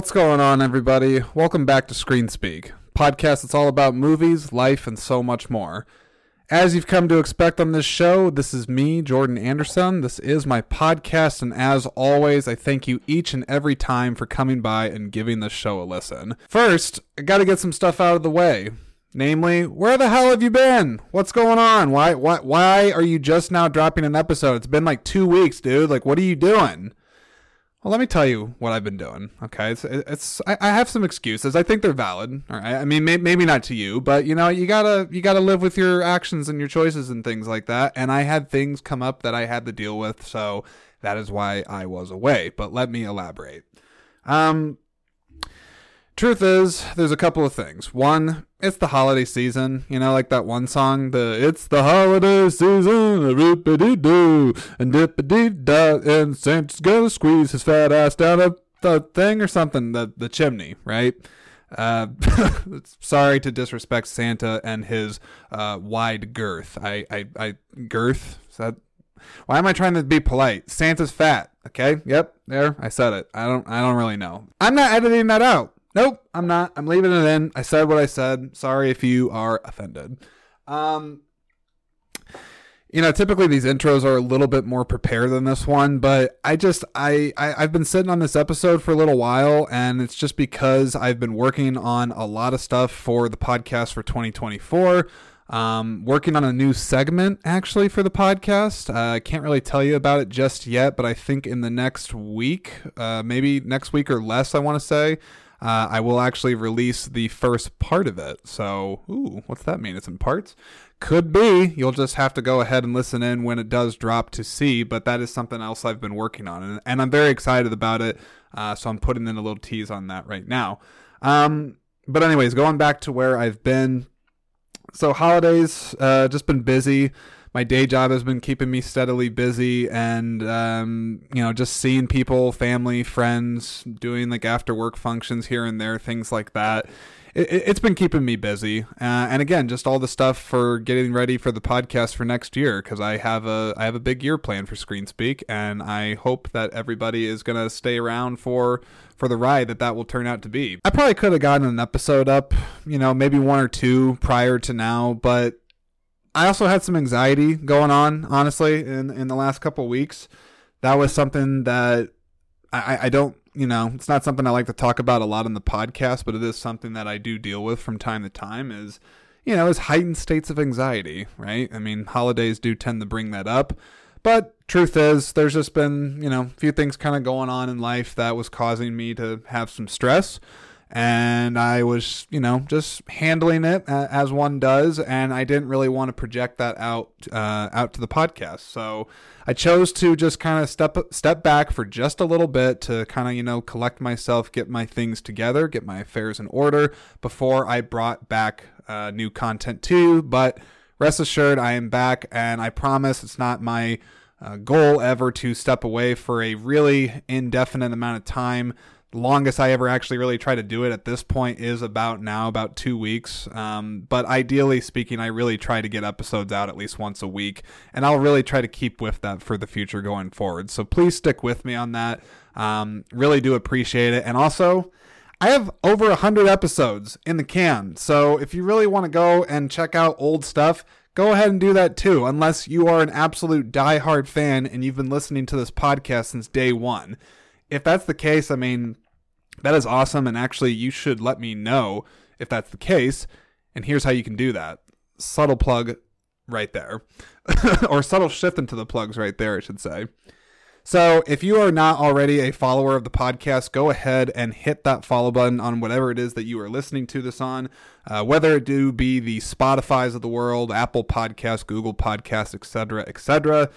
What's going on, everybody? Welcome back to Screen Speak, podcast that's all about movies, life, and so much more. As you've come to expect on this show, this is me, Jordan Anderson. This is my podcast, and as always, I thank you each and every time for coming by and giving this show a listen. First, I gotta get some stuff out of the way. Namely, where the hell have you been? What's going on? Why why why are you just now dropping an episode? It's been like 2 weeks, dude. Like what are you doing? Well, let me tell you what I've been doing. Okay, it's it's I, I have some excuses. I think they're valid. All right, I mean may, maybe not to you, but you know you gotta you gotta live with your actions and your choices and things like that. And I had things come up that I had to deal with, so that is why I was away. But let me elaborate. Um, truth is, there's a couple of things. One, it's the holiday season. You know, like that one song, the "It's the holiday season," doo and dippity da, and Santa's gonna squeeze his fat ass down a the thing or something, the the chimney, right? Uh, sorry to disrespect Santa and his uh, wide girth. I, I, I girth. Is that? Why am I trying to be polite? Santa's fat. Okay. Yep. There. I said it. I don't. I don't really know. I'm not editing that out. Nope, I'm not. I'm leaving it in. I said what I said. Sorry if you are offended. Um, you know, typically these intros are a little bit more prepared than this one, but I just I, I I've been sitting on this episode for a little while, and it's just because I've been working on a lot of stuff for the podcast for 2024. Um, working on a new segment actually for the podcast. Uh, I can't really tell you about it just yet, but I think in the next week, uh, maybe next week or less, I want to say, uh, I will actually release the first part of it. So, ooh, what's that mean? It's in parts? Could be. You'll just have to go ahead and listen in when it does drop to see, but that is something else I've been working on, and, and I'm very excited about it. Uh, so I'm putting in a little tease on that right now. Um, but anyways, going back to where I've been. So holidays, uh, just been busy my day job has been keeping me steadily busy and um, you know just seeing people family friends doing like after work functions here and there things like that. It, has been keeping me busy. Uh, and again just all the stuff for getting ready for the podcast for next year because i have a i have a big year plan for screen speak and i hope that everybody is going to stay around for for the ride that that will turn out to be. I probably could have gotten an episode up you know maybe one or two prior to now but I also had some anxiety going on, honestly, in in the last couple weeks. That was something that I, I don't, you know, it's not something I like to talk about a lot in the podcast, but it is something that I do deal with from time to time. Is you know, is heightened states of anxiety, right? I mean, holidays do tend to bring that up. But truth is, there's just been, you know, a few things kind of going on in life that was causing me to have some stress and I was, you know, just handling it as one does, and I didn't really want to project that out uh, out to the podcast. So I chose to just kind of step step back for just a little bit to kind of, you know, collect myself, get my things together, get my affairs in order before I brought back uh, new content to you. But rest assured, I am back, and I promise it's not my uh, goal ever to step away for a really indefinite amount of time longest I ever actually really try to do it at this point is about now, about two weeks. Um, but ideally speaking, I really try to get episodes out at least once a week, and I'll really try to keep with that for the future going forward. So please stick with me on that. Um, really do appreciate it. And also, I have over 100 episodes in the can. So if you really want to go and check out old stuff, go ahead and do that too, unless you are an absolute die-hard fan and you've been listening to this podcast since day one if that's the case, I mean, that is awesome. And actually, you should let me know if that's the case. And here's how you can do that subtle plug right there, or subtle shift into the plugs right there, I should say. So, if you are not already a follower of the podcast, go ahead and hit that follow button on whatever it is that you are listening to this on, uh, whether it do be the Spotify's of the world, Apple Podcast, Google Podcast, etc., etc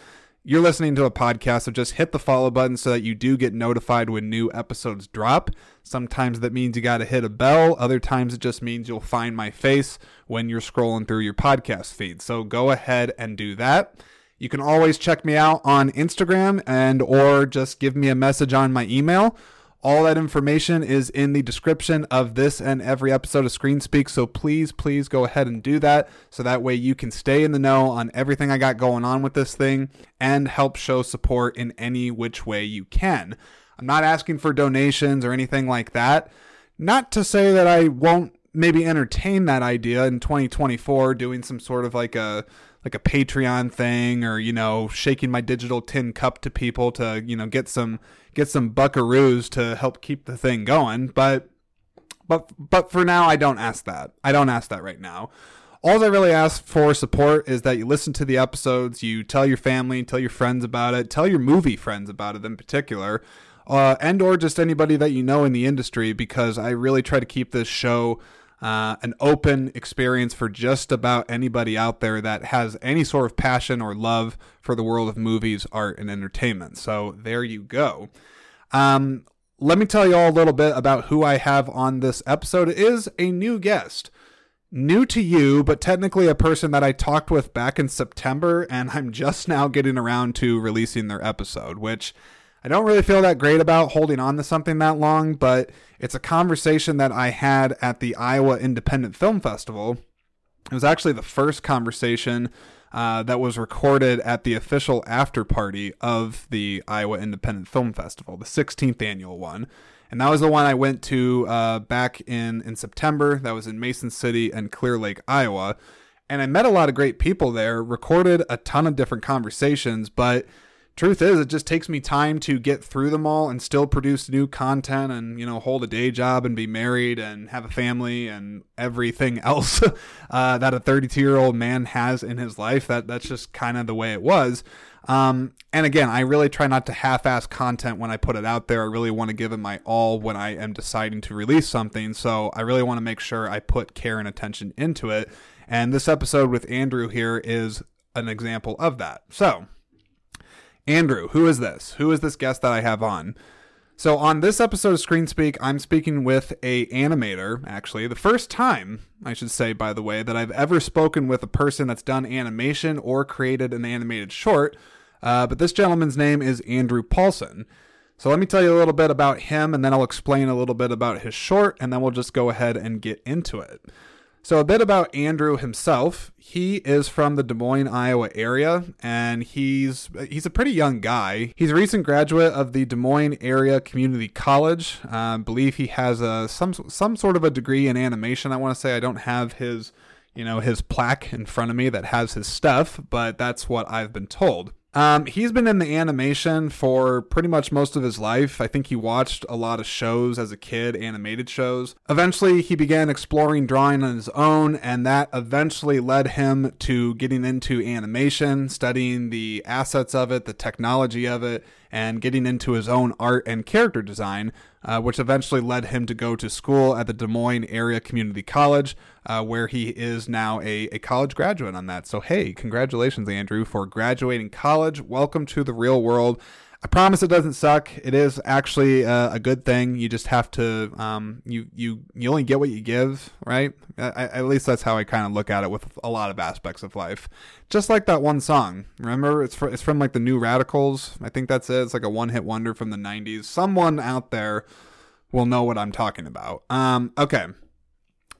you're listening to a podcast, so just hit the follow button so that you do get notified when new episodes drop. Sometimes that means you got to hit a bell. Other times it just means you'll find my face when you're scrolling through your podcast feed. So go ahead and do that. You can always check me out on Instagram and or just give me a message on my email. All that information is in the description of this and every episode of Screen Speak. So please, please go ahead and do that. So that way you can stay in the know on everything I got going on with this thing and help show support in any which way you can. I'm not asking for donations or anything like that. Not to say that I won't maybe entertain that idea in 2024 doing some sort of like a like a Patreon thing or you know shaking my digital tin cup to people to you know get some get some buckaroos to help keep the thing going but but but for now I don't ask that. I don't ask that right now. All I really ask for support is that you listen to the episodes, you tell your family, tell your friends about it, tell your movie friends about it in particular, uh, and or just anybody that you know in the industry because I really try to keep this show uh, an open experience for just about anybody out there that has any sort of passion or love for the world of movies, art, and entertainment. So there you go. Um, let me tell you all a little bit about who I have on this episode. It is a new guest. New to you, but technically a person that I talked with back in September, and I'm just now getting around to releasing their episode, which I don't really feel that great about holding on to something that long, but it's a conversation that I had at the Iowa Independent Film Festival. It was actually the first conversation uh, that was recorded at the official after party of the Iowa Independent Film Festival, the 16th annual one. And that was the one I went to uh, back in, in September. That was in Mason City and Clear Lake, Iowa. And I met a lot of great people there, recorded a ton of different conversations, but truth is it just takes me time to get through them all and still produce new content and you know hold a day job and be married and have a family and everything else uh, that a 32 year old man has in his life. That that's just kind of the way it was. Um, and again i really try not to half-ass content when i put it out there. I really want to give it my all when i am deciding to release something. So i really want to make sure i put care and attention into it. And this episode with andrew here is an example of that. So Andrew, who is this? Who is this guest that I have on? So on this episode of Screen Speak, I'm speaking with a animator, actually. The first time, I should say by the way, that I've ever spoken with a person that's done animation or created an animated short. Uh, but this gentleman's name is Andrew Paulson. So let me tell you a little bit about him and then I'll explain a little bit about his short and then we'll just go ahead and get into it. So, a bit about Andrew himself. He is from the Des Moines, Iowa area, and he's he's a pretty young guy. He's a recent graduate of the Des Moines Area Community College. I believe he has a some some sort of a degree in animation. I want to say I don't have his you know his plaque in front of me that has his stuff, but that's what I've been told. Um, he's been in the animation for pretty much most of his life. I think he watched a lot of shows as a kid, animated shows. Eventually, he began exploring drawing on his own, and that eventually led him to getting into animation, studying the assets of it, the technology of it, and getting into his own art and character design, uh, which eventually led him to go to school at the Des Moines Area Community College, uh, where he is now a, a college graduate on that. So, hey, congratulations, Andrew, for graduating college. Welcome to the real world. I promise it doesn't suck. It is actually uh, a good thing. You just have to um, you you you only get what you give, right? I, at least that's how I kind of look at it with a lot of aspects of life. Just like that one song. Remember, it's from, it's from like the New Radicals. I think that's it. It's like a one hit wonder from the '90s. Someone out there will know what I'm talking about. Um, okay.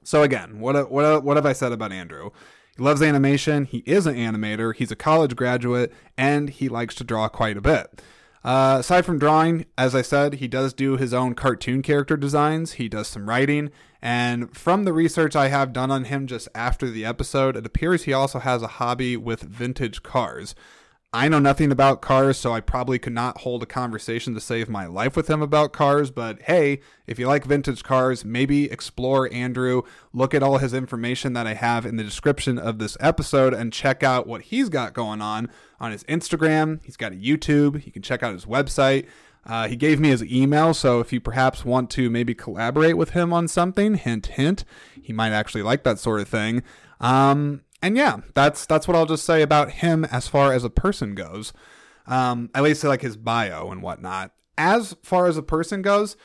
So again, what what what have I said about Andrew? He loves animation. He is an animator. He's a college graduate, and he likes to draw quite a bit. Uh, aside from drawing, as I said, he does do his own cartoon character designs. He does some writing. And from the research I have done on him just after the episode, it appears he also has a hobby with vintage cars. I know nothing about cars, so I probably could not hold a conversation to save my life with him about cars. But hey, if you like vintage cars, maybe explore Andrew, look at all his information that I have in the description of this episode, and check out what he's got going on on his Instagram. He's got a YouTube. You can check out his website. Uh, he gave me his email, so if you perhaps want to maybe collaborate with him on something, hint, hint, he might actually like that sort of thing. Um, and yeah, that's that's what I'll just say about him as far as a person goes. Um, at least like his bio and whatnot. As far as a person goes,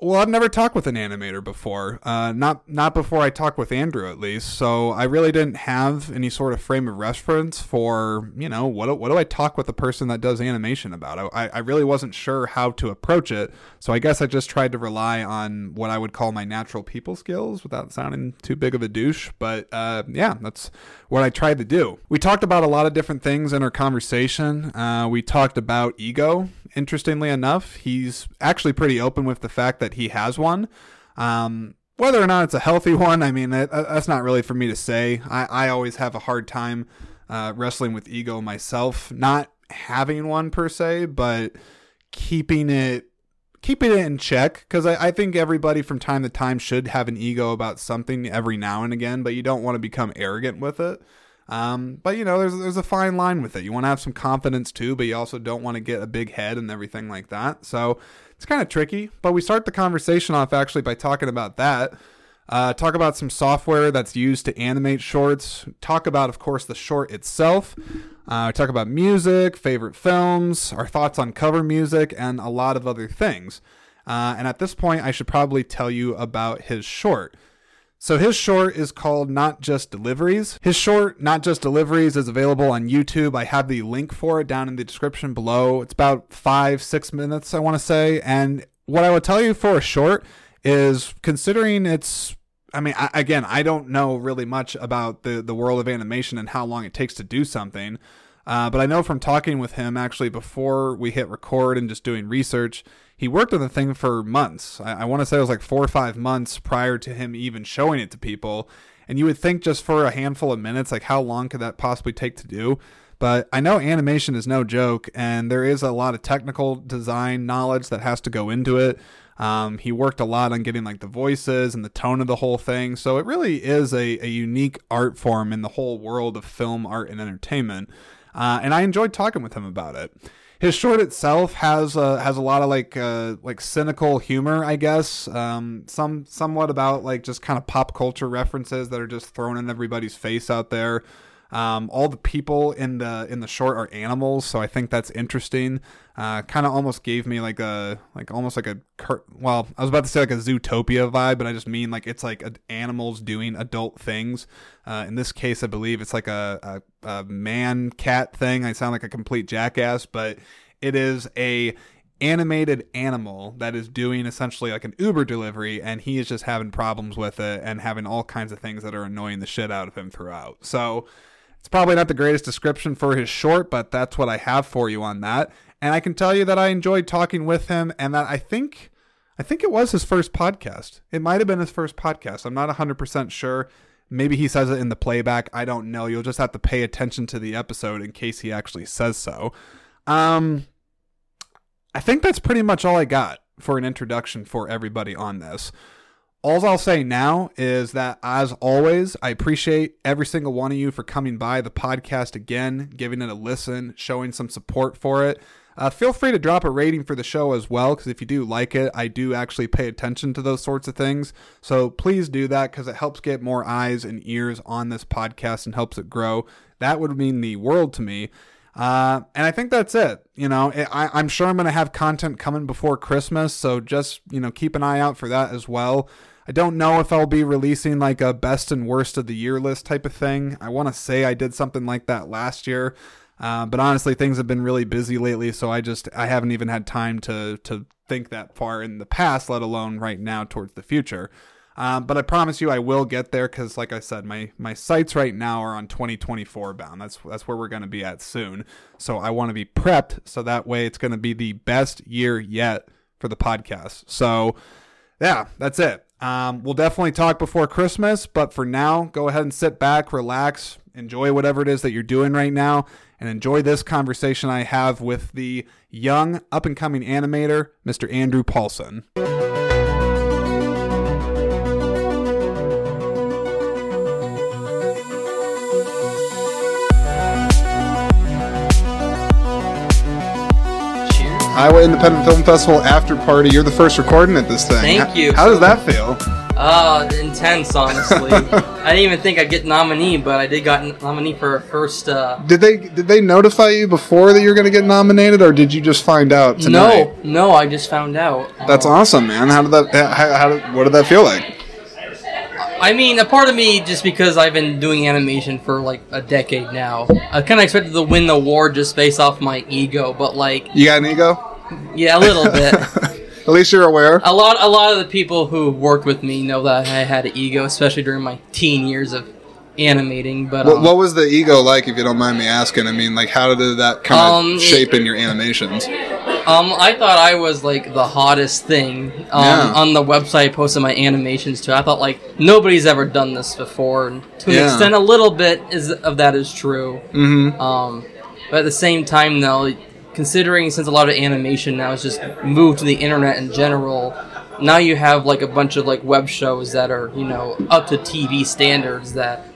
well, I've never talked with an animator before. Uh, not not before I talked with Andrew, at least. So I really didn't have any sort of frame of reference for you know what what do I talk with a person that does animation about? I I really wasn't sure how to approach it. So I guess I just tried to rely on what I would call my natural people skills without sounding too big of a douche. But uh, yeah, that's what I tried to do. We talked about a lot of different things in our conversation. Uh, we talked about ego Interestingly enough, he's actually pretty open with the fact that he has one. Um, whether or not it's a healthy one, I mean, that, that's not really for me to say. I, I always have a hard time uh, wrestling with ego myself. Not having one per se, but keeping it keeping it in check because I, I think everybody from time to time should have an ego about something every now and again, but you don't want to become arrogant with it. Um, but you know, there's there's a fine line with it. You want to have some confidence too, but you also don't want to get a big head and everything like that. So it's kind of tricky. But we start the conversation off actually by talking about that. Uh, talk about some software that's used to animate shorts. Talk about, of course, the short itself. Uh, talk about music, favorite films, our thoughts on cover music, and a lot of other things. Uh, and at this point, I should probably tell you about his short. So his short is called Not Just Deliveries. His short, Not Just Deliveries, is available on YouTube. I have the link for it down in the description below. It's about five, six minutes, I want to say. And what I would tell you for a short is considering it's I mean, I, again, I don't know really much about the the world of animation and how long it takes to do something. Uh, but I know from talking with him actually before we hit record and just doing research, he worked on the thing for months. I, I want to say it was like four or five months prior to him even showing it to people. And you would think just for a handful of minutes, like how long could that possibly take to do? But I know animation is no joke, and there is a lot of technical design knowledge that has to go into it. Um, he worked a lot on getting like the voices and the tone of the whole thing. So it really is a, a unique art form in the whole world of film, art, and entertainment. Uh, and I enjoyed talking with him about it. His short itself has uh, has a lot of like uh, like cynical humor, I guess. Um, some somewhat about like just kind of pop culture references that are just thrown in everybody's face out there. Um, all the people in the in the short are animals, so I think that's interesting. Uh, kind of almost gave me like a like almost like a well, I was about to say like a Zootopia vibe, but I just mean like it's like animals doing adult things. Uh, in this case, I believe it's like a, a, a man cat thing. I sound like a complete jackass, but it is a animated animal that is doing essentially like an Uber delivery, and he is just having problems with it and having all kinds of things that are annoying the shit out of him throughout. So it's probably not the greatest description for his short, but that's what I have for you on that. And I can tell you that I enjoyed talking with him and that I think I think it was his first podcast. It might have been his first podcast. I'm not 100% sure. Maybe he says it in the playback. I don't know. You'll just have to pay attention to the episode in case he actually says so. Um I think that's pretty much all I got for an introduction for everybody on this all I'll say now is that, as always, I appreciate every single one of you for coming by the podcast again, giving it a listen, showing some support for it. Uh, feel free to drop a rating for the show as well, because if you do like it, I do actually pay attention to those sorts of things. So please do that because it helps get more eyes and ears on this podcast and helps it grow. That would mean the world to me. Uh, and I think that's it. You know, I, I'm sure I'm going to have content coming before Christmas, so just you know keep an eye out for that as well. I don't know if I'll be releasing like a best and worst of the year list type of thing. I want to say I did something like that last year, uh, but honestly, things have been really busy lately, so I just I haven't even had time to to think that far in the past, let alone right now towards the future. Um, but I promise you, I will get there because, like I said, my my sights right now are on 2024 bound. That's that's where we're going to be at soon. So I want to be prepped so that way it's going to be the best year yet for the podcast. So yeah, that's it. Um, we'll definitely talk before Christmas, but for now, go ahead and sit back, relax, enjoy whatever it is that you're doing right now, and enjoy this conversation I have with the young, up and coming animator, Mr. Andrew Paulson. Iowa Independent Film Festival after party. You're the first recording at this thing. Thank you. How does that feel? Uh, intense, honestly. I didn't even think I'd get nominee, but I did got nominee for first. Uh... Did they did they notify you before that you're going to get nominated, or did you just find out tonight? No, no, I just found out. That's uh, awesome, man. How did that? How, how did, what did that feel like? I mean, a part of me, just because I've been doing animation for like a decade now, I kind of expected to win the award just based off my ego. But like, you got an ego? Yeah, a little bit. At least you're aware. A lot, a lot of the people who worked with me know that I had an ego, especially during my teen years of animating. But what, um, what was the ego like, if you don't mind me asking? I mean, like, how did that kind of um, shape in your animations? Um, I thought I was like the hottest thing um, Yeah. on the website. I posted my animations to. I thought like nobody's ever done this before, and to an Yeah. extent, a little bit is of that is true. Mm-hmm. Um, but at the same time, though, considering since a lot of animation now is just moved to the internet in general, now you have like a bunch of like web shows that are you know up to TV standards that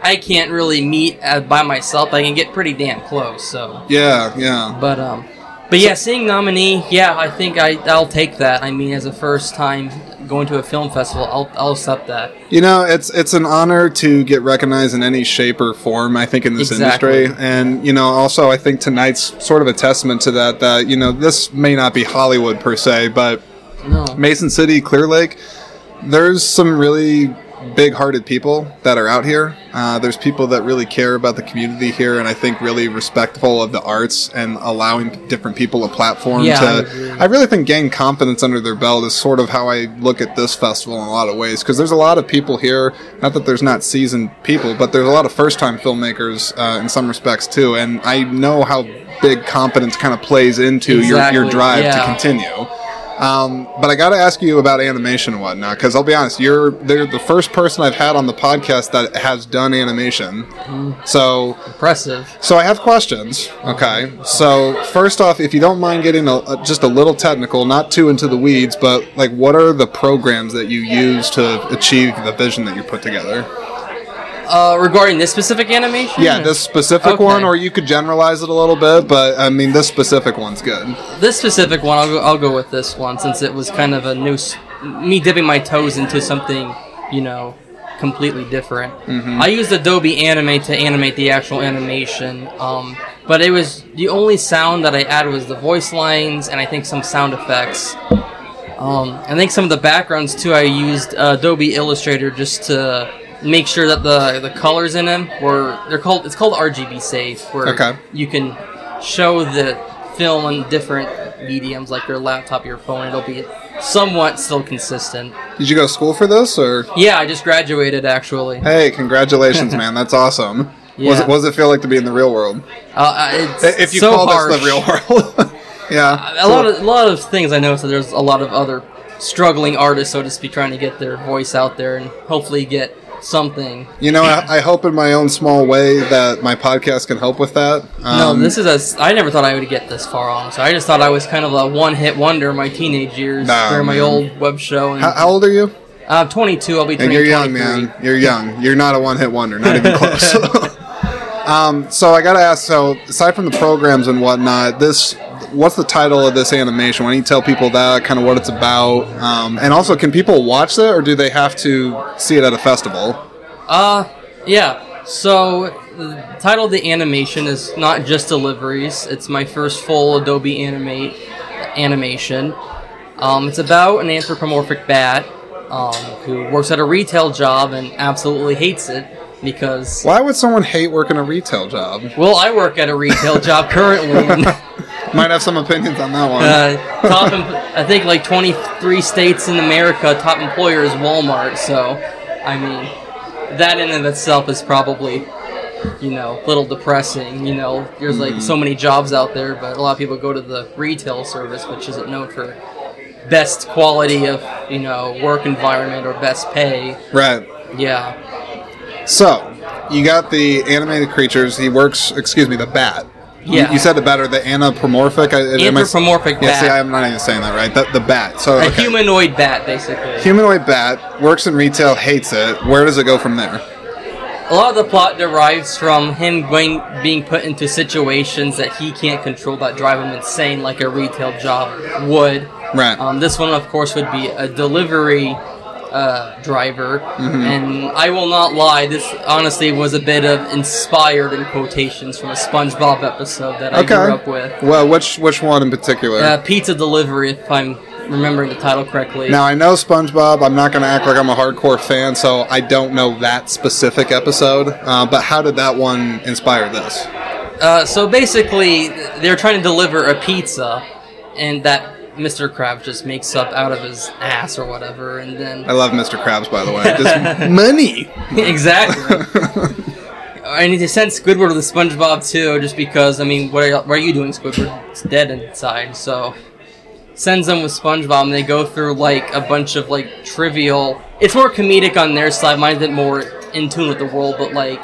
I can't really meet by myself. I can get pretty damn close. So, Yeah, yeah. but um, but yeah, seeing nominee, yeah, I think I I'll take that. I mean, as a first time going to a film festival, I'll I'll accept that. You know, it's it's an honor to get recognized in any shape or form. I think in this Exactly. industry, and you know, also I think tonight's sort of a testament to that. That you know, this may not be Hollywood per se, but No. Mason City, Clear Lake, there's some really big-hearted people that are out here. Uh, there's people that really care about the community here, and I think really respectful of the arts and allowing different people a platform Yeah, to. agree. I really think gain confidence under their belt is sort of how I look at this festival in a lot of ways because there's a lot of people here. Not that there's not seasoned people, but there's a lot of first-time filmmakers uh, in some respects too, and I know how big confidence kind of plays into your, your Exactly, drive to continue. Um, but I got to ask you about animation and whatnot because I'll be honest, you're they're the first person I've had on the podcast that has done animation. So, Impressive. so I have questions. Okay, so first off, if you don't mind getting a, a- just a little technical, not too into the weeds, but like, what are the programs that you use to achieve the vision that you put together? Uh, regarding this specific animation? Yeah, this specific Okay. one, or you could generalize it a little bit, but I mean, this specific one's good. This specific one, I'll go, I'll go with this one since it was kind of a new, me dipping my toes into something, you know, completely different. I used Adobe Animate to animate the actual animation, um, but it was the only sound that I added was the voice lines and I think some sound effects. Um, I think some of the backgrounds too. I used uh, Adobe Illustrator just to make sure that the the colors in them were they're called it's called RGB safe, where Okay. you can show the film on different mediums like your laptop, your phone. It'll be somewhat still consistent. Did you go to school for this, or? Yeah, I just graduated actually. Hey, congratulations, man! That's awesome. Was it, what does it feel like to be in the real world? Uh, uh, it's If you so call harsh. this the real world, yeah. a lot of a lot of things I noticed that there's a lot of other struggling artists, so to speak, trying to get their voice out there and hopefully get something. You know, I, I hope in my own small way that my podcast can help with that. No, Um, this is a. I never thought I would get this far on. So I just thought I was kind of a one-hit wonder in my teenage years Nah, during my man. old web show. And How, how old are you? I'm 22. I'll be And turning you're young, man. You're young. You're not a one-hit wonder. Not even close. um, so I gotta ask. So aside from the programs and whatnot, this what's the title of this animation? Why don't you tell people that kind of what it's about? Um, and also, can people watch that, or do they have to see it at a festival? Uh, yeah. So the title of the animation is not just deliveries. It's my first full Adobe Animate animation. Um, it's about an anthropomorphic bat um, who works at a retail job and absolutely hates it because. Why would someone hate working a retail job? Well, I work at a retail job currently. Might have some opinions on that one. uh, top, em- I think like 23 states in America, top employer is Walmart. So, I mean, that in and of itself is probably, you know, a little depressing. You know, there's like so many jobs out there, but a lot of people go to the retail service, which isn't known for best quality of, you know, work environment or best pay. right. Yeah. So, you got the animated creatures. He works. Excuse me, the bat. You- Yeah. You, said it better. The anthropomorphic. I- am I- Anthropomorphic Yeah. See. I'm not even saying that right. The, the bat. So A okay. humanoid bat, basically. humanoid bat works in retail. Hates it. Where does it go from there? A lot of the plot derives from him going, being put into situations that he can't control that drive him insane, like a retail job would. Right. Um, this one, of course, would be a delivery uh, driver, Mm-hmm. and I will not lie. This honestly was a bit of inspired in quotations from a SpongeBob episode that I grew up okay. with. Well, which which one in particular? Uh, pizza delivery, if I'm remembering the title correctly. Now I know SpongeBob. I'm not going to act like I'm a hardcore fan, so I don't know that specific episode. Uh, but how did that one inspire this? Uh, so basically, they're trying to deliver a pizza, and that Mr. Krabs just makes up out of his ass or whatever, and then I love Mr. Krabs, by the way. Just money. exactly. I need to send Squidward with SpongeBob too, just because I mean, what are, what are you doing, Squidward? It's dead inside, so sends them with SpongeBob, and they go through like a bunch of like trivial. It's more comedic on their side. Mine's a bit more in tune with the world, but like.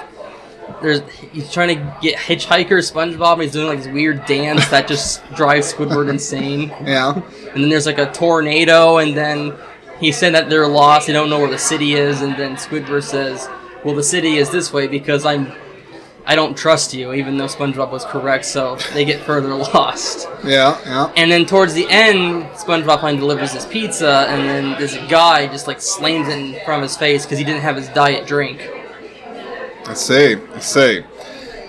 There's, he's trying to get hitchhiker SpongeBob. And he's doing like this weird dance that just drives Squidward insane. Yeah. And then there's like a tornado, and then he said that they're lost. They don't know where the city is, and then Squidward says, "Well, the city is this way because I'm, I don't trust you." Even though SpongeBob was correct, so they get further lost. Yeah. Yeah. And then towards the end, SpongeBob finally delivers his pizza, and then this guy just like slams it in front of his face because he didn't have his diet drink. I see. I see.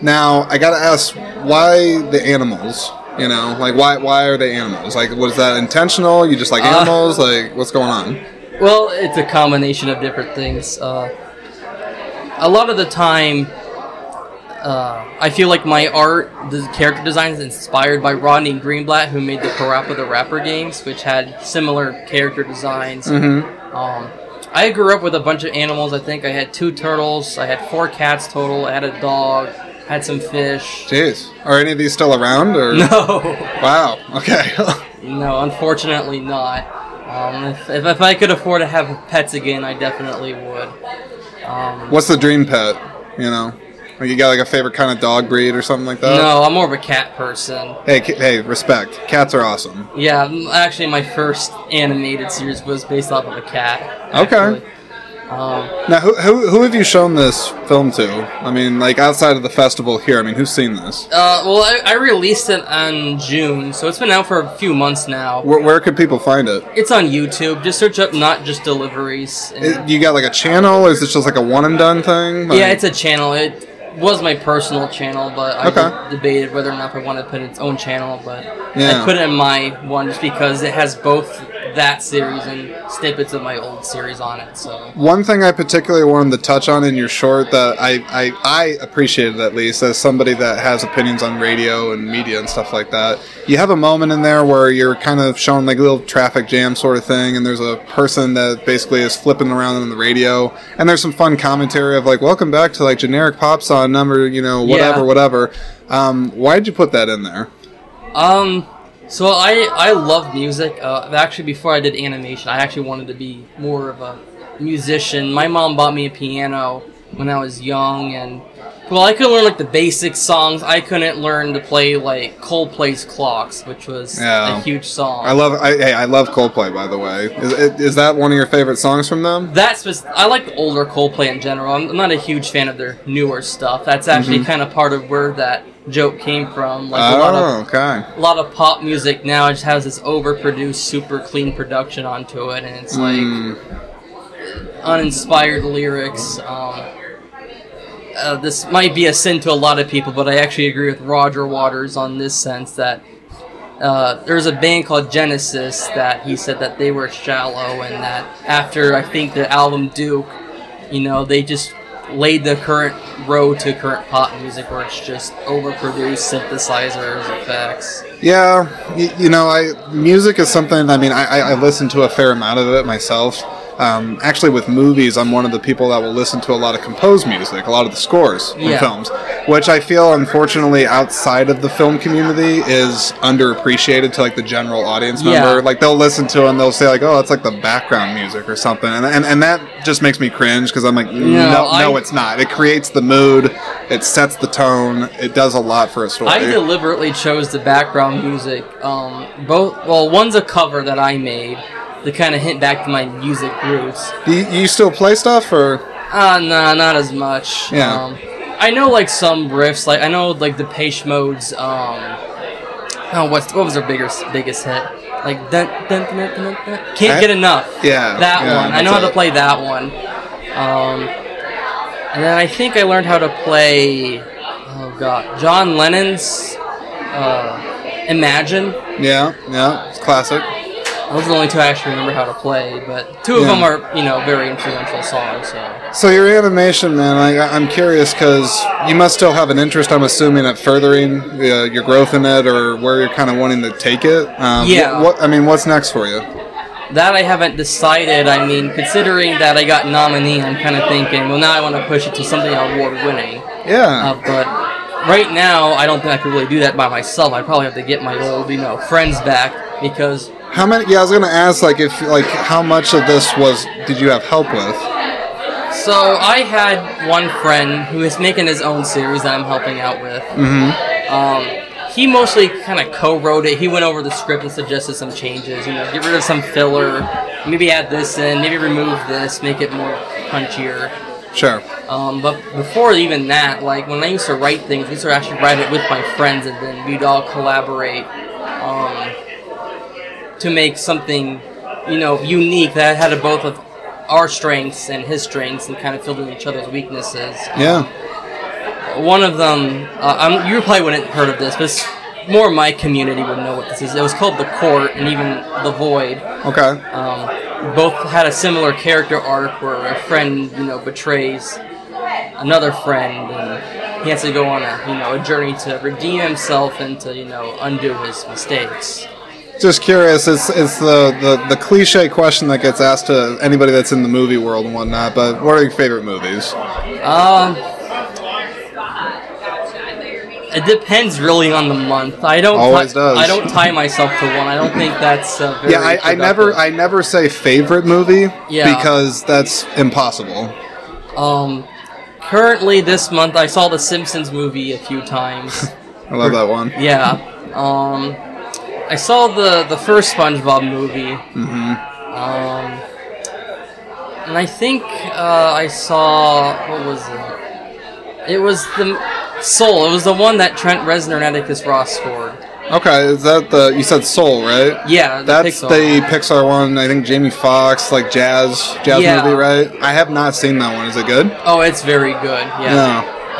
Now I gotta ask, why the animals? You know, like why why are they animals? Like, was that intentional? You just like Uh, animals? like, what's going on? Well, it's a combination of different things. Uh, a lot of the time, uh, I feel like my art, the character design is inspired by Rodney Greenblatt, who made the Parappa the Rapper games, which had similar character designs. Mm-hmm. Um, I grew up with a bunch of animals. I think I had two turtles, I had four cats total, I had a dog, had some fish. Jeez, are any of these still around? Or No, wow, okay. no, unfortunately not. Um, if, if, if I could afford to have pets again, I definitely would. Um, what's the dream pet? You know, like you got like a favorite kind of dog breed or something like that? no, I'm more of a cat person. Hey, ca- hey, respect. Cats are awesome. Yeah, actually, my first animated series was based off of a cat. Okay. Um, Now, who, who who have you shown this film to? I mean, like outside of the festival here. I mean, who's seen this? uh, well, I, I released it in June, so it's been out for a few months now. Where, where could people find it? It's on YouTube. Just search up "Not Just Deliveries." and- It- you got like a channel, or is this just like a one and done thing? Like- yeah, it's a channel. It was my personal channel, but I Okay. debated whether or not I wanted to put its own channel. But Yeah. I put it in my one just because it has both that series and snippets of my old series on it. So One thing I particularly wanted to touch on in your short that I, I, I appreciated at least as somebody that has opinions on radio and media and stuff like that. You have a moment in there where you're kind of showing like a little traffic jam sort of thing, and there's a person that basically is flipping around on the radio, and there's some fun commentary of like, "Welcome back to like generic pop song number, you know, whatever, Yeah. whatever." Um, why did you put that in there? Um, so I I love music. Uh, actually, before I did animation, I actually wanted to be more of a musician. My mom bought me a piano when I was young, and well, I could learn like the basic songs. I couldn't learn to play like Coldplay's "Clocks," which was Yeah. a huge song. I love, I, hey, I love Coldplay, by the way. Is, is that one of your favorite songs from them? That's spec- I like the older Coldplay in general. I'm not a huge fan of their newer stuff. That's actually Mm-hmm. kind of part of where that joke came from. Like a lot of Oh, okay. a lot of pop music now just has this overproduced, super clean production onto it, and it's like Mm. uninspired lyrics. Um, uh, this might be a sin to a lot of people, but I actually agree with Roger Waters on this sense that uh, there's a band called Genesis that he said that they were shallow, and that after I think the album Duke, you know, they just laid the current road to current pop music where it's just overproduced synthesizers, effects. Yeah, you, you know, I music is something. I mean, I I listen to a fair amount of it myself. Um, actually, with movies, I'm one of the people that will listen to a lot of composed music, a lot of the scores in Yeah. films, which I feel, unfortunately, outside of the film community, is underappreciated to like the general audience Yeah. member. Like they'll listen to it and they'll say like, "Oh, it's like the background music or something," and and, and that just makes me cringe because I'm like, no, no, I- it's not. It creates the mood, it sets the tone, it does a lot for a story. I deliberately chose the background music. Um, both well, one's a cover that I made to kind of hint back to my music roots. Do you, you still play stuff or? Uh, nah, not as much. Yeah. Um, I know like some riffs, like I know like Depeche Mode's. Um, oh, what's what was their biggest biggest hit? Like dun, dun, dun, dun, dun, dun. can't I- get enough. Yeah, that yeah, one. I know how that's to play that one. Um, and then I think I learned how to play. Oh god, John Lennon's uh, Imagine. Yeah, yeah, it's classic. Those are the only two I actually remember how to play, but two of Yeah. them are, you know, very influential songs. So So your animation, man, I, I'm curious because you must still have an interest. I'm assuming at furthering uh, your growth in it, or where you're kind of wanting to take it. Um, Yeah. What, I mean, what's next for you? that I haven't decided. I mean, considering that I got nominee, I'm kind of thinking, well, now I want to push it to something award winning. Yeah. Uh, but right now, I don't think I could really do that by myself. I'd probably have to get my old, you know, friends back because how many? Yeah, I was gonna ask like if like how much of this was did you have help with? So I had one friend who is making his own series that I'm helping out with. Mm-hmm. Um, he mostly kind of co-wrote it. He went over the script and suggested some changes. You know, get rid of some filler, maybe add this in, maybe remove this, make it more punchier. Sure. Um, but before even that, like when I used to write things, I used to actually write it with my friends, and then we'd all collaborate um, to make something, you know, unique that had a both of our strengths and his strengths, and kind of filled in each other's weaknesses. Yeah. One of them, uh, I'm, you probably wouldn't have heard of this, but more my community would know what this is. It was called The Court and even The Void. Okay. Um, both had a similar character arc where a friend, you know, betrays another friend, and he has to go on a, you know, a journey to redeem himself and to, you know, undo his mistakes. Just curious, it's it's the, the, the cliche question that gets asked to anybody that's in the movie world and whatnot. But what are your favorite movies? Um, it depends really on the month. I don't. Always ti- does. I don't tie myself to one. I don't think that's uh, very Yeah, I, I never. I never say favorite movie Yeah. because that's impossible. Um, currently this month I saw the Simpsons movie a few times. I love that one. yeah. Um, I saw the the first SpongeBob movie. Mm-hmm. Um, and I think uh, I saw what was it? It was the Soul. It was the one that Trent Reznor and Atticus Ross scored. Okay, is that the you said Soul right? Yeah, the That's Pixar the. Pixar one. I think Jamie Foxx, like jazz jazz Yeah. movie, right? I have not seen that one. Is it good? Oh, it's very good. Yeah. No.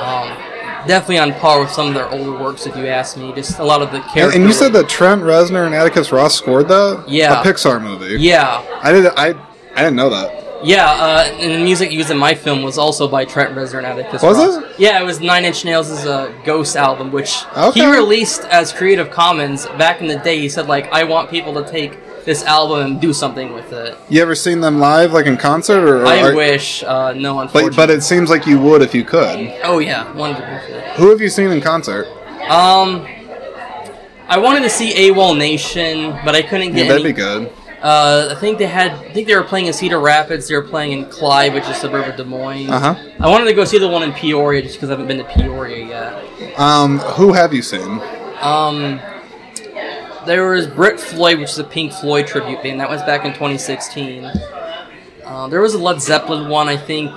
Um, definitely on par with some of their older works, if you ask me. Just a lot of the characters. and you said that Trent Reznor and Atticus Ross scored that? Yeah. A Pixar movie. Yeah. I did. I I didn't know that. Yeah, uh, and the music used in my film was also by Trent Reznor and Atticus Was Ross. it? Yeah, it was Nine Inch Nails' uh, Ghost album, which Okay. he released as Creative Commons back in the day. He said like, I want people to take this album and do something with it. You ever seen them live, like in concert, or? I are- wish, uh, no, unfortunately. But but it seems like you would if you could. oh yeah, one hundred percent. Who have you seen in concert? Um, I wanted to see AWOL Nation, but I couldn't Yeah, get that'd any. be good. Uh, I think they had. I think they were playing in Cedar Rapids. They were playing in Clive, which is a suburb of Des Moines. Uh huh. I wanted to go see the one in Peoria just because I haven't been to Peoria yet. Um, who have you seen? Um, there was Brit Floyd, which is a Pink Floyd tribute band. That was back in 2016. Uh, there was a Led Zeppelin one, I think,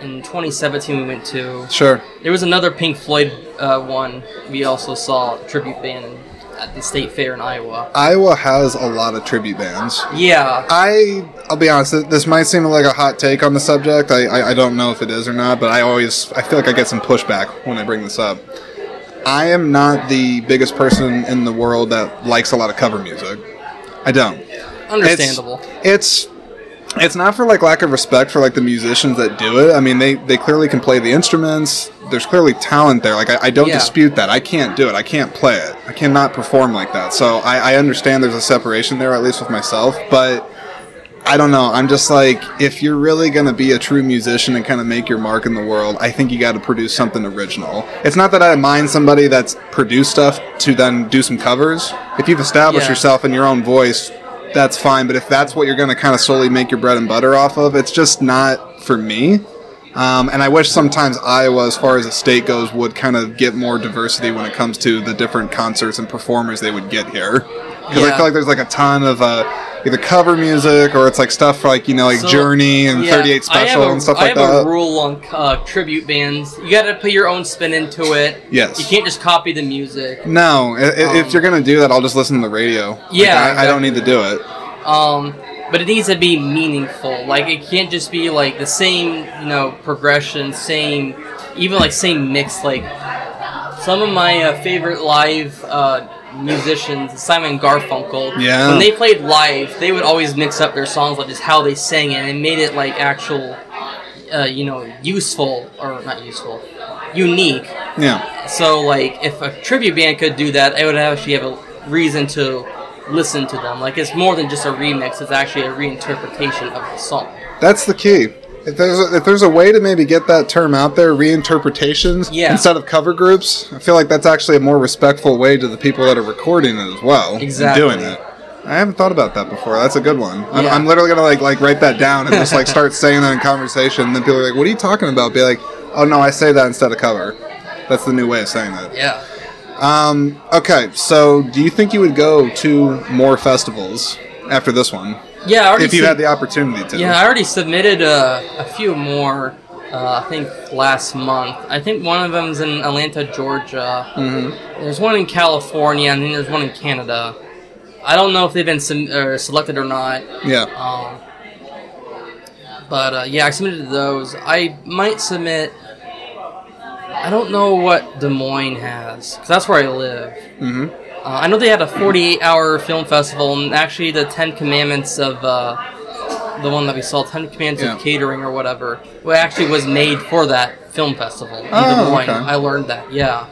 in 2017 we went to. Sure. There was another Pink Floyd uh, one we also saw, a tribute band at the State Fair in Iowa. Iowa has a lot of tribute bands. Yeah, I I'll be honest. This might seem like a hot take on the subject. I, I I don't know if it is or not, but I always I feel like I get some pushback when I bring this up. I am not the biggest person in the world that likes a lot of cover music. I don't. understandable. It's it's not for like lack of respect for like the musicians that do it. I mean, they they clearly can play the instruments. There's clearly talent there. Like I, I don't Yeah. dispute that. I can't do it. I can't play it. I cannot perform like that. So I, I understand there's a separation there, at least with myself. But I don't know. I'm just like, if you're really gonna be a true musician and kind of make your mark in the world, I think you got to produce something original. It's not that I mind somebody that's produced stuff to then do some covers. If you've established Yeah. yourself in your own voice, that's fine. But if that's what you're gonna kind of solely make your bread and butter off of, it's just not for me. Um, and I wish sometimes Iowa, as far as the state goes, would kind of get more diversity when it comes to the different concerts and performers they would get here. Because I feel like there's like a ton of uh, either cover music or it's like stuff like you know like So, Journey and yeah, 38 Special a- and stuff like that. I have that. a rule on uh, tribute bands. You got to put your own spin into it. Yes. You can't just copy the music. No, i- if Um, you're gonna do that, I'll just listen to the radio. Like, Yeah, I, I don't need to do it. Um, but it needs to be meaningful. Like it can't just be like the same, you know, progression, same, even like same mix. Like some of my uh, favorite live uh, musicians, Simon Garfunkel. Yeah. When they played live, they would always mix up their songs like just how they sang it and made it like actual, uh, you know, useful or not useful, unique. Yeah, So like if a tribute band could do that, I would actually have a reason to listen to them. Like it's more than just a remix; it's actually a reinterpretation of the song. that's the key. If there's a, if there's a way to maybe get that term out there, reinterpretations Yeah. instead of cover groups, I feel like that's actually a more respectful way to the people that are recording it as well. Exactly. doing it. I haven't thought about that before. That's a good one. I'm, Yeah. I'm literally gonna like like write that down and just like start saying that in conversation. And then people are like, "What are you talking about?" Be like, "Oh no, I say that instead of cover." That's the new way of saying that. Yeah. Um, okay, so do you think you would go to more festivals after this one Yeah. I already if you sub- had the opportunity to? Yeah, I already submitted uh, a few more. Uh, I think last month. I think one of them's in Atlanta, Georgia. Mm-hmm. There's one in California, and then there's one in Canada. I don't know if they've been sem- uh, selected or not. Yeah. Um, but uh, yeah, I submitted those. I might submit. I don't know what Des Moines has because that's where I live. Mhm. Uh, I know they had a 48-hour film festival, and actually, the Ten Commandments of uh, the one that we saw, Ten Commandments Yeah. of Catering or whatever, well, actually was made for that film festival Oh, okay. I learned that. Yeah.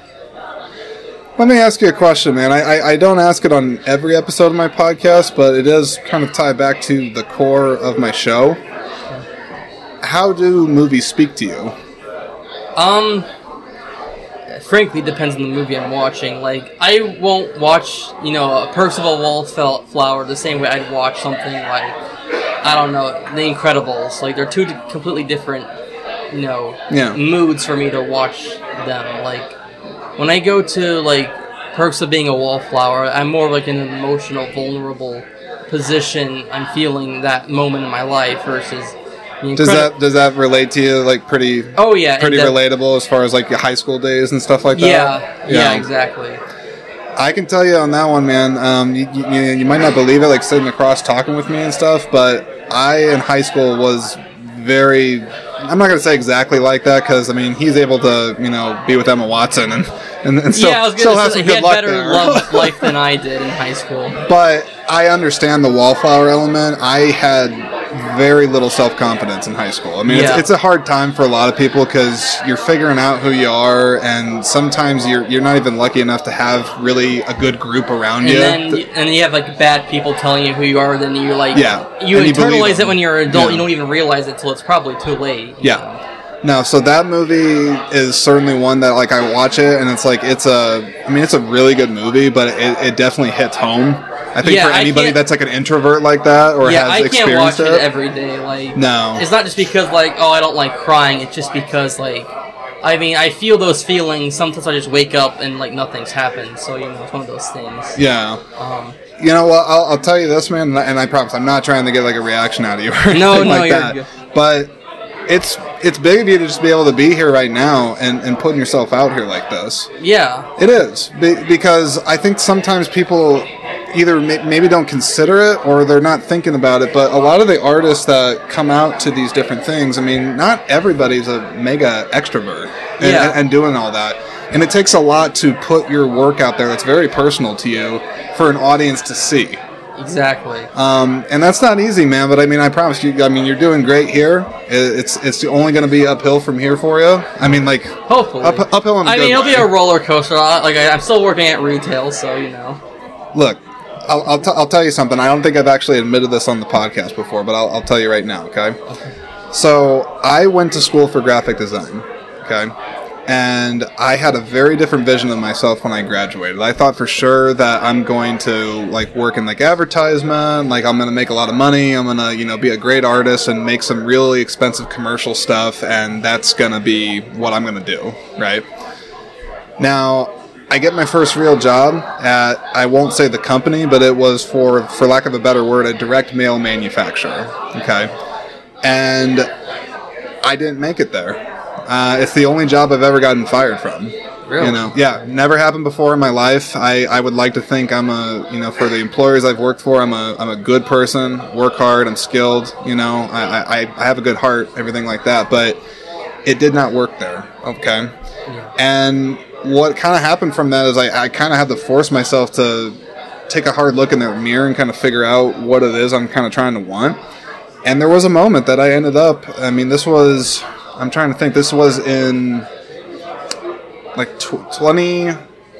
Let me ask you a question, man. I, I, I don't ask it on every episode of my podcast, but it does kind of tie back to the core of my show. How do movies speak to you? Um, frankly, it depends on the movie I'm watching. Like, I won't watch, you know, a Percival Wallflower the same way I'd watch something like, I don't know, The Incredibles. Like, they're two completely different, you know, Yeah. moods for me to watch them. Like, when I go to, like, Perks of Being a Wallflower, I'm more like in an emotional, vulnerable position. I'm feeling that moment in my life versus. The Does that does that relate to you like pretty Oh yeah, pretty does- relatable as far as like your high school days and stuff like that? Yeah, yeah, exactly. I can tell you on that one, man. Um, you, you, you might not believe it, like sitting across talking with me and stuff, but I in high school was very. I'm not going to say exactly like that because I mean he's able to you know be with Emma Watson and and, and still, yeah, I was still have some he good had luck better there. love life than I did in high school. but I understand the wallflower element. I had very little self confidence in high school. I mean, Yeah. it's, it's a hard time for a lot of people because you're figuring out who you are, and sometimes you're you're not even lucky enough to have really a good group around And you. then you, and then you have like bad people telling you who you are. Then you're like, Yeah, you and you internalize it when you're an adult. Yeah. You don't even realize it till it's probably too late. you Yeah. know? No, so that movie is certainly one that like I watch it and it's like it's a I mean it's a really good movie, but it, it definitely hits home. I think Yeah, for anybody that's like an introvert like that or yeah. has I can't experienced watch it, it every day. Like, No. it's not just because like, oh, I don't like crying. It's just because like, I mean, I feel those feelings. Sometimes I just wake up and like nothing's happened. So you know, it's one of those things. yeah. Um, You know what? I'll, I'll tell you this, man, and I, and I promise I'm not trying to get like a reaction out of you or anything No, no, like that. good. But it's it's big of you to just be able to be here right now and, and putting yourself out here like this. yeah. It is be, because I think sometimes people either may, maybe don't consider it or they're not thinking about it. But a lot of the artists that come out to these different things, I mean, not everybody's a mega extrovert and, Yeah. and, doing all that. And it takes a lot to put your work out there that's very personal to you for an audience to see. Exactly. Um, and that's not easy, man. But I mean, I promise you. I mean, you're doing great here. It's it's only going to be uphill from here for you. I mean, like Hopefully. up, uphill I mean, it'll be a roller coaster. Like I, I'm still working at retail, so you know. Look, I'll, I'll, t- I'll tell you something. I don't think I've actually admitted this on the podcast before, but I'll, I'll tell you right now, okay? So, I went to school for graphic design, okay? And I had a very different vision of myself when I graduated. I thought for sure that I'm going to like work in like advertisement, like I'm going to make a lot of money, I'm going to, you know, be a great artist and make some really expensive commercial stuff and that's going to be what I'm going to do, right? Now, I get my first real job at I won't say the company, but it was for for lack of a better word, a direct mail manufacturer. Okay, and I didn't make it there. Uh, it's the only job I've ever gotten fired from. Really? You know, yeah, never happened before in my life. I, I would like to think I'm a you know for the employers I've worked for, I'm a I'm a good person, work hard, I'm skilled. You know, I I, I have a good heart, everything like that. But it did not work there. Okay, and what kind of happened from that is I, I kind of had to force myself to take a hard look in the mirror and kind of figure out what it is I'm kind of trying to want. And there was a moment that I ended up. I mean, this was. I'm trying to think. This was in like tw- 20,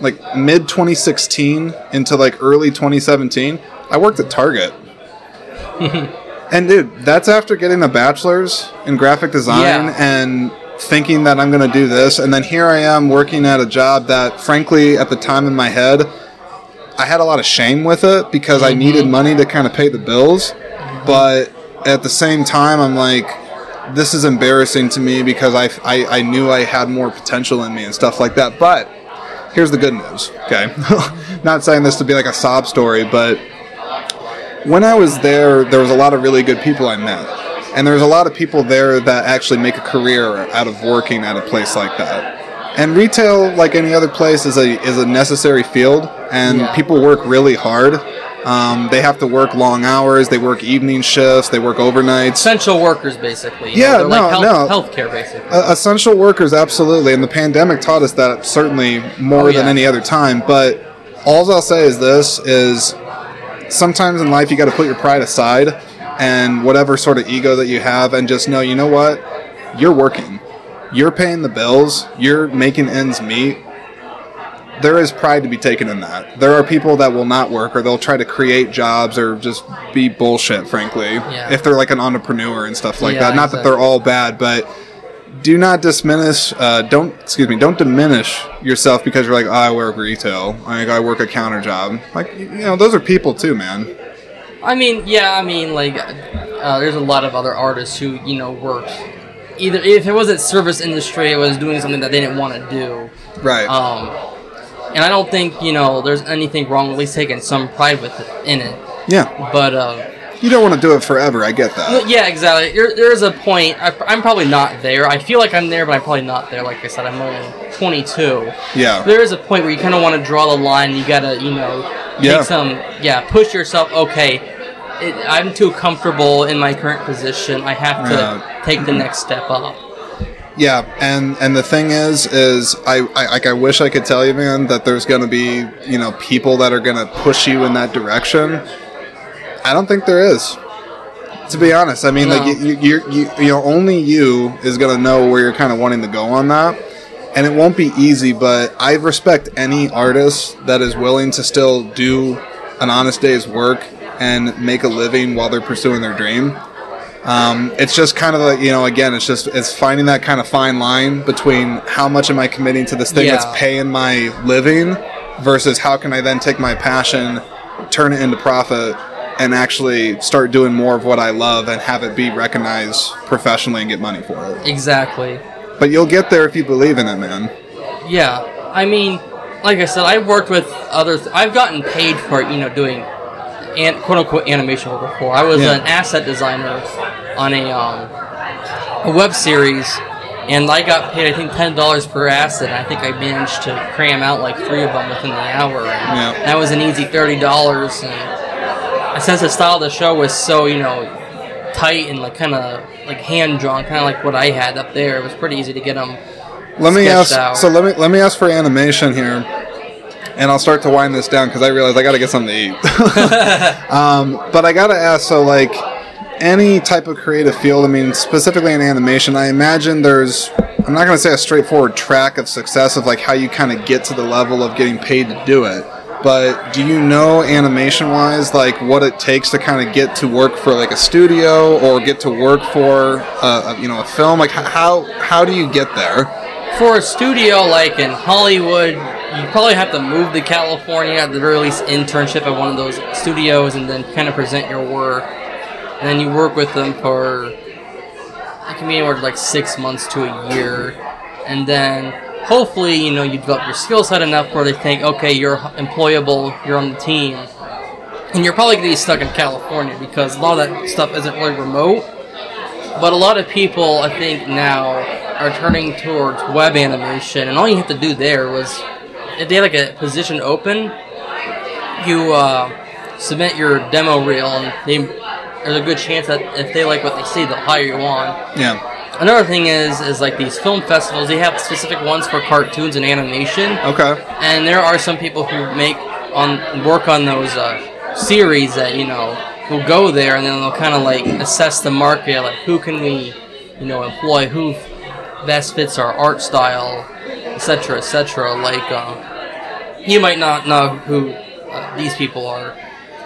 like mid 2016 into like early 2017. I worked at Target. And dude, that's after getting a bachelor's in graphic design Yeah. and thinking that I'm going to do this, and then here I am working at a job that, frankly, at the time in my head, I had a lot of shame with it because I mm-hmm. needed money to kind of pay the bills. But at the same time, I'm like, this is embarrassing to me because I, I, I knew I had more potential in me and stuff like that. But here's the good news, okay? Not saying this to be like a sob story, but when I was there, there was a lot of really good people I met. And there's a lot of people there that actually make a career out of working at a place like that. And retail, like any other place, is a is a necessary field, and Yeah. people work really hard. Um, they have to work long hours. They work evening shifts. They work overnights. Essential workers, basically. Yeah, know, no, like no. Healthcare, basically. Uh, essential workers, absolutely, and the pandemic taught us that certainly more Oh, than yeah. any other time. But all I'll say is this: is sometimes in life you got to put your pride aside and whatever sort of ego that you have, and just know, you know what, you're working, you're paying the bills, you're making ends meet. There is pride to be taken in that. There are people that will not work, or they'll try to create jobs, or just be bullshit. Frankly, Yeah. if they're like an entrepreneur and stuff like Yeah, that. Not that they're all bad, but do not diminish uh, don't excuse me don't diminish yourself because you're like oh, i work retail like i work a counter job like you know those are people too man I mean, yeah, I mean, like, uh, there's a lot of other artists who, you know, worked. Either if it wasn't service industry, it was doing something that they didn't want to do. right Um, and I don't think you know there's anything wrong with at least taking some pride with it in it. yeah But uh, you don't want to do it forever i get that yeah, exactly. There, there is a point. I, I'm probably not there. I feel like I'm there, but I'm probably not there. Like I said, I'm only 22. yeah There is a point where you kind of want to draw the line. You gotta, you know, take Yeah. some, yeah, push yourself. Okay, it, I'm too comfortable in my current position. I have to Yeah. take the mm-hmm. next step up. yeah and and the thing is is I, I like i wish i could tell you man that there's gonna be you know people that are gonna push you in that direction i don't think there is to be honest i mean No. like you, you, you're- you you know only you is gonna know where you're kind of wanting to go on that and it won't be easy but i respect any artist that is willing to still do an honest day's work and make a living while they're pursuing their dream um, it's just kind of like you know again it's just it's finding that kind of fine line between how much am i committing to this thing Yeah. that's paying my living versus how can i then take my passion turn it into profit and actually start doing more of what i love and have it be recognized professionally and get money for it Exactly. but you'll get there if you believe in it man Yeah, I mean, like I said, I've worked with others I've gotten paid for you know doing, an, quote unquote animation work before. I was Yeah. an asset designer on a um, a web series, and I got paid I think ten dollars per asset. I think I managed to cram out like three of them within the hour. And Yeah. that was an easy thirty dollars. And since the style of the show was so you know tight and like kind of like hand drawn, kind of like what I had up there, it was pretty easy to get them. let me ask out. so let me let me ask for animation here and i'll start to wind this down because i realize i gotta get something to eat. Um, but i gotta ask so like any type of creative field i mean specifically in animation i imagine there's i'm not going to say a straightforward track of success of like how you kind of get to the level of getting paid to do it but do you know animation wise like what it takes to kind of get to work for like a studio or get to work for uh, a, you know a film? Like how how do you get there? For a studio like in Hollywood, you probably have to move to California at the very least internship at one of those studios and then kind of present your work. And then you work with them for it can be anywhere like six months to a year. And then hopefully, you know, you develop your skill set enough where they think, okay, you're employable, you're on the team. And you're probably gonna be stuck in California because a lot of that stuff isn't really remote. But a lot of people, I think, now are turning towards web animation, and all you have to do there was, if they had like a position open, you uh, submit your demo reel, and they, there's a good chance that if they like what they see, they'll hire you on. yeah. Another thing is, is like these film festivals, they have specific ones for cartoons and animation, okay. And there are some people who make on work on those uh, series that you know will go there and then they'll kind of like assess the market like who can we you know employ who best fits our art style etc etc like uh, you might not know who uh, these people are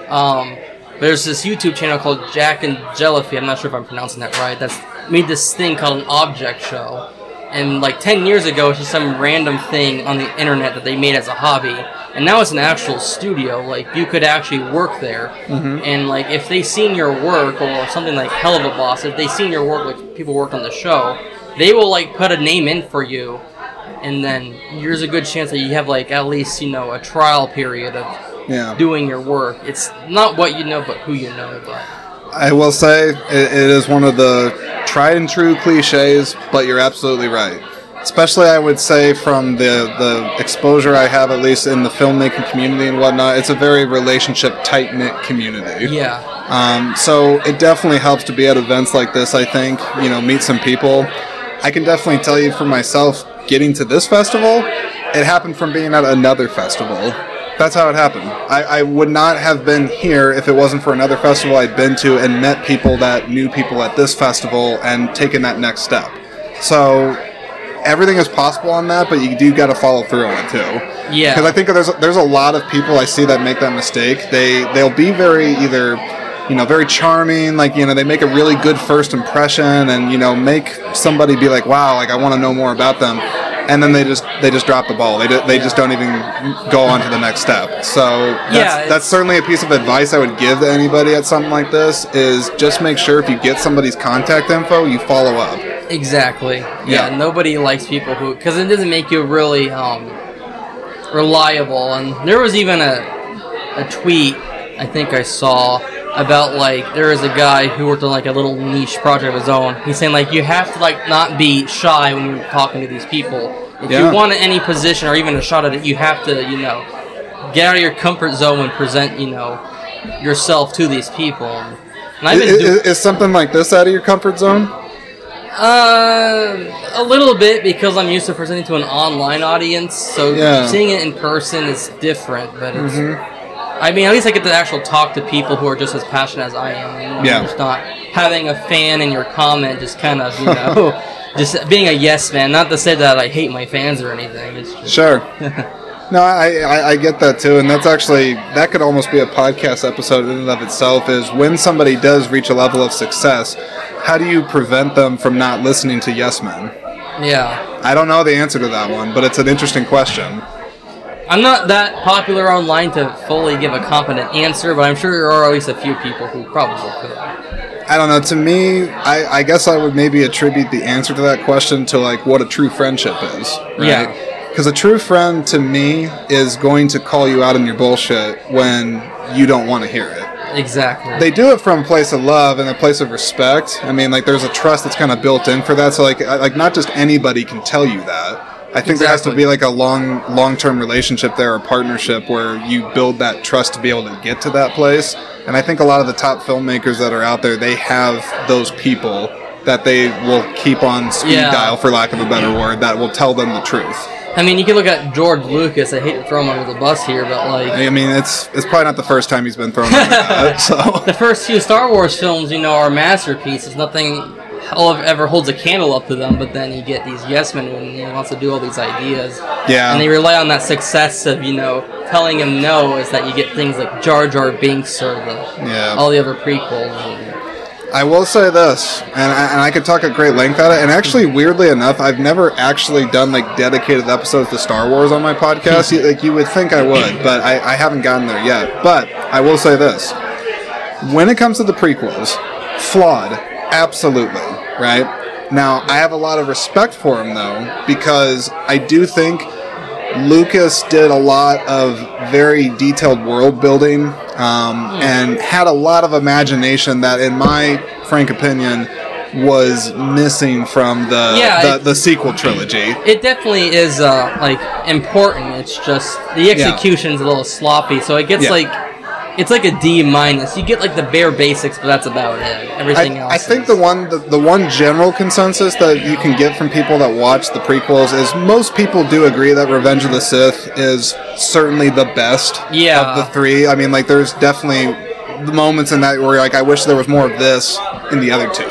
um, There's this YouTube channel called Jack and Jellyfy. I'm not sure if I'm pronouncing that right. That's made this thing called an object show. And like 10 years ago, it's just some random thing on the internet that they made as a hobby. And now it's an actual studio. Like you could actually work there. And like if they've seen your work or something like Helluva Boss, if they've seen your work, like people worked on the show, they will like put a name in for you. And then there's a good chance that you have like at least you know a trial period of Yeah. doing your work. It's not what you know, but who you know. But I will say it, it is one of the tried and true cliches, but you're absolutely right. Especially, I would say, from the, the exposure I have, at least in the filmmaking community and whatnot, it's a very relationship tight knit community. yeah, Um, so it definitely helps to be at events like this. I think you know meet some people. I can definitely tell you for myself, getting to this festival, it happened from being at another festival. That's how it happened. I, I would not have been here if it wasn't for another festival I'd been to and met people that knew people at this festival and taken that next step. So everything is possible on that, but you do got to follow through on it too. Yeah. Because I think there's there's a lot of people I see that make that mistake. They they'll be very either you know very charming, like you know they make a really good first impression, and you know make somebody be like, wow, like I want to know more about them. And then they just they just drop the ball. They, do, they just don't even go on to the next step. So that's, Yeah, that's certainly a piece of advice I would give to anybody at something like this is just make sure if you get somebody's contact info, you follow up. exactly. Yeah, Yeah. nobody likes people who because it doesn't make you really um, reliable. And there was even a a tweet I think I saw about like there is a guy who worked on like a little niche project of his own. He's saying like you have to like not be shy when you're talking to these people. If Yeah. you want any position or even a shot at it, you have to you know get out of your comfort zone and present you know yourself to these people. And I've been Is, doing. is, something like this out of your comfort zone? Uh, a little bit because I'm used to presenting to an online audience, so Yeah. seeing it in person is different. But it's, I mean, at least I get to actually talk to people who are just as passionate as I am. You know, Yeah. just not having a fan in your comment, just kind of you know, oh. just being a yes man. Not to say that I hate my fans or anything. It's just, Sure. No, I, I, I get that too, and that's actually that could almost be a podcast episode in and of itself. Is when somebody does reach a level of success, how do you prevent them from not listening to yes men? yeah. I don't know the answer to that one, but it's an interesting question. I'm not that popular online to fully give a competent answer, but I'm sure there are at least a few people who probably could. I don't know. To me, I, I guess I would maybe attribute the answer to that question to like what a true friendship is. Right? Yeah. Because a true friend to me is going to call you out on your bullshit when you don't want to hear it. Exactly. they do it from a place of love and a place of respect. I mean, like there's a trust that's kind of built in for that. So like, like not just anybody can tell you that. I think there has to be like a long, long-term relationship there, or partnership where you build that trust to be able to get to that place. And I think a lot of the top filmmakers that are out there, they have those people that they will keep on speed Yeah. dial, for lack of a better word, that will tell them the truth. I mean, you can look at George Lucas. I hate to throw him under the bus here, but like I mean, it's it's probably not the first time he's been thrown under that. So the first few Star Wars films, you know, are masterpieces. Nothing of- ever holds a candle up to them. But then you get these yes men when he wants to do all these ideas, yeah, and they rely on that success of you know telling him no. Is that you get things like Jar Jar Binks or the Yeah. all the other prequels. And, I will say this, and I, and I could talk at great length at it. And actually, weirdly enough, I've never actually done like dedicated episodes to Star Wars on my podcast. You- like you would think I would, but I, I haven't gotten there yet. But I will say this: when it comes to the prequels, flawed, absolutely, right? Now, I have a lot of respect for him though, because I do think Lucas did a lot of very detailed world building um, and had a lot of imagination that, in my frank opinion, was missing from the Yeah, the, it- the sequel trilogy. it definitely is uh, like important. It's just the execution's a little sloppy, so it gets Yeah. like it's like a D minus. You get like the bare basics, but that's about it. Everything I, else. I think is- the one the, the one general consensus that you can get from people that watch the prequels is most people do agree that Revenge of the Sith is certainly the best Yeah. of the three. I mean, like there's definitely the moments in that where you're like, I wish there was more of this in the other two.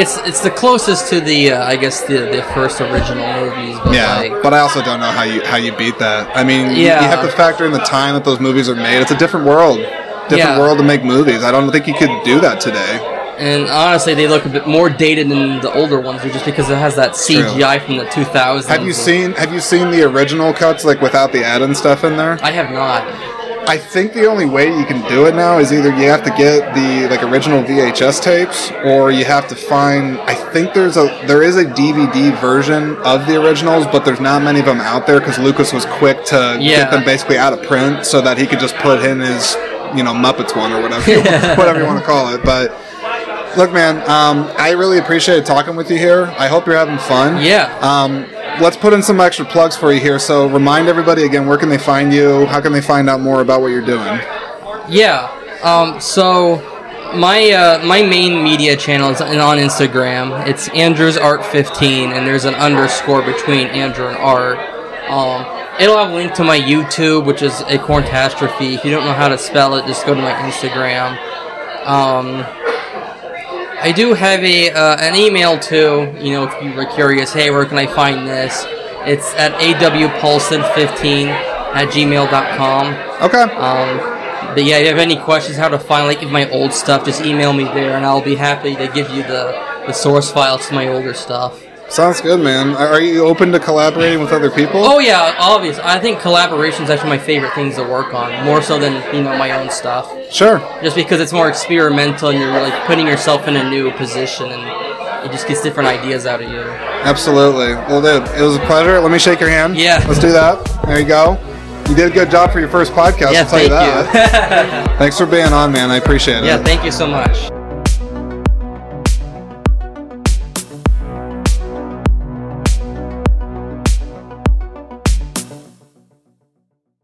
it's it's the closest to the uh, I guess the the first original movies. But Yeah, like, but I also don't know how you how you beat that. I mean, you- Yeah. you have to factor in the time that those movies are made. It's a different world. Different Yeah. world to make movies. I don't think you could do that today. And honestly, they look a bit more dated than the older ones, just because it has that CGI from the 2000s. Have you seen Have you seen the original cuts, like without the add-in stuff in there? I have not. I think the only way you can do it now is either you have to get the like original VHS tapes, or you have to find. I think there's a there is a DVD version of the originals, but there's not many of them out there because Lucas was quick to Yeah. get them basically out of print so that he could just put in his you know Muppets one or whatever whatever you want to call it. But look, man, um, I really appreciate talking with you here. I hope you're having fun. Yeah. Um, let's put in some extra plugs for you here. So remind everybody again, where can they find you? How can they find out more about what you're doing? Yeah. Um, so my uh, my main media channel is on Instagram. It's Andrew's Art 15, and there's an underscore between Andrew and Art. Um, it'll have a link to my YouTube, which is a Corntastrophe. If you don't know how to spell it, just go to my Instagram. Um, I do have a uh, an email too. You know, if you were curious, hey, where can I find this? It's at awpaulsen15 at gmail.com. Okay. Um, but yeah, if you have any questions how to find like my old stuff, just email me there, and I'll be happy to give you the, the source files to my older stuff. Sounds good, man. Are you open to collaborating with other people? Oh yeah, obvious. I think collaboration is actually my favorite things to work on, more so than you know my own stuff. Sure. Just because it's more experimental, and you're like putting yourself in a new position, and it just gets different ideas out of you. Absolutely. Well, dude, it was a pleasure. Let me shake your hand. Yeah. Let's do that. There you go. You did a good job for your first podcast. yeah, I'll tell you thank that. you. Thanks for being on, man. I appreciate it. yeah, thank you so much.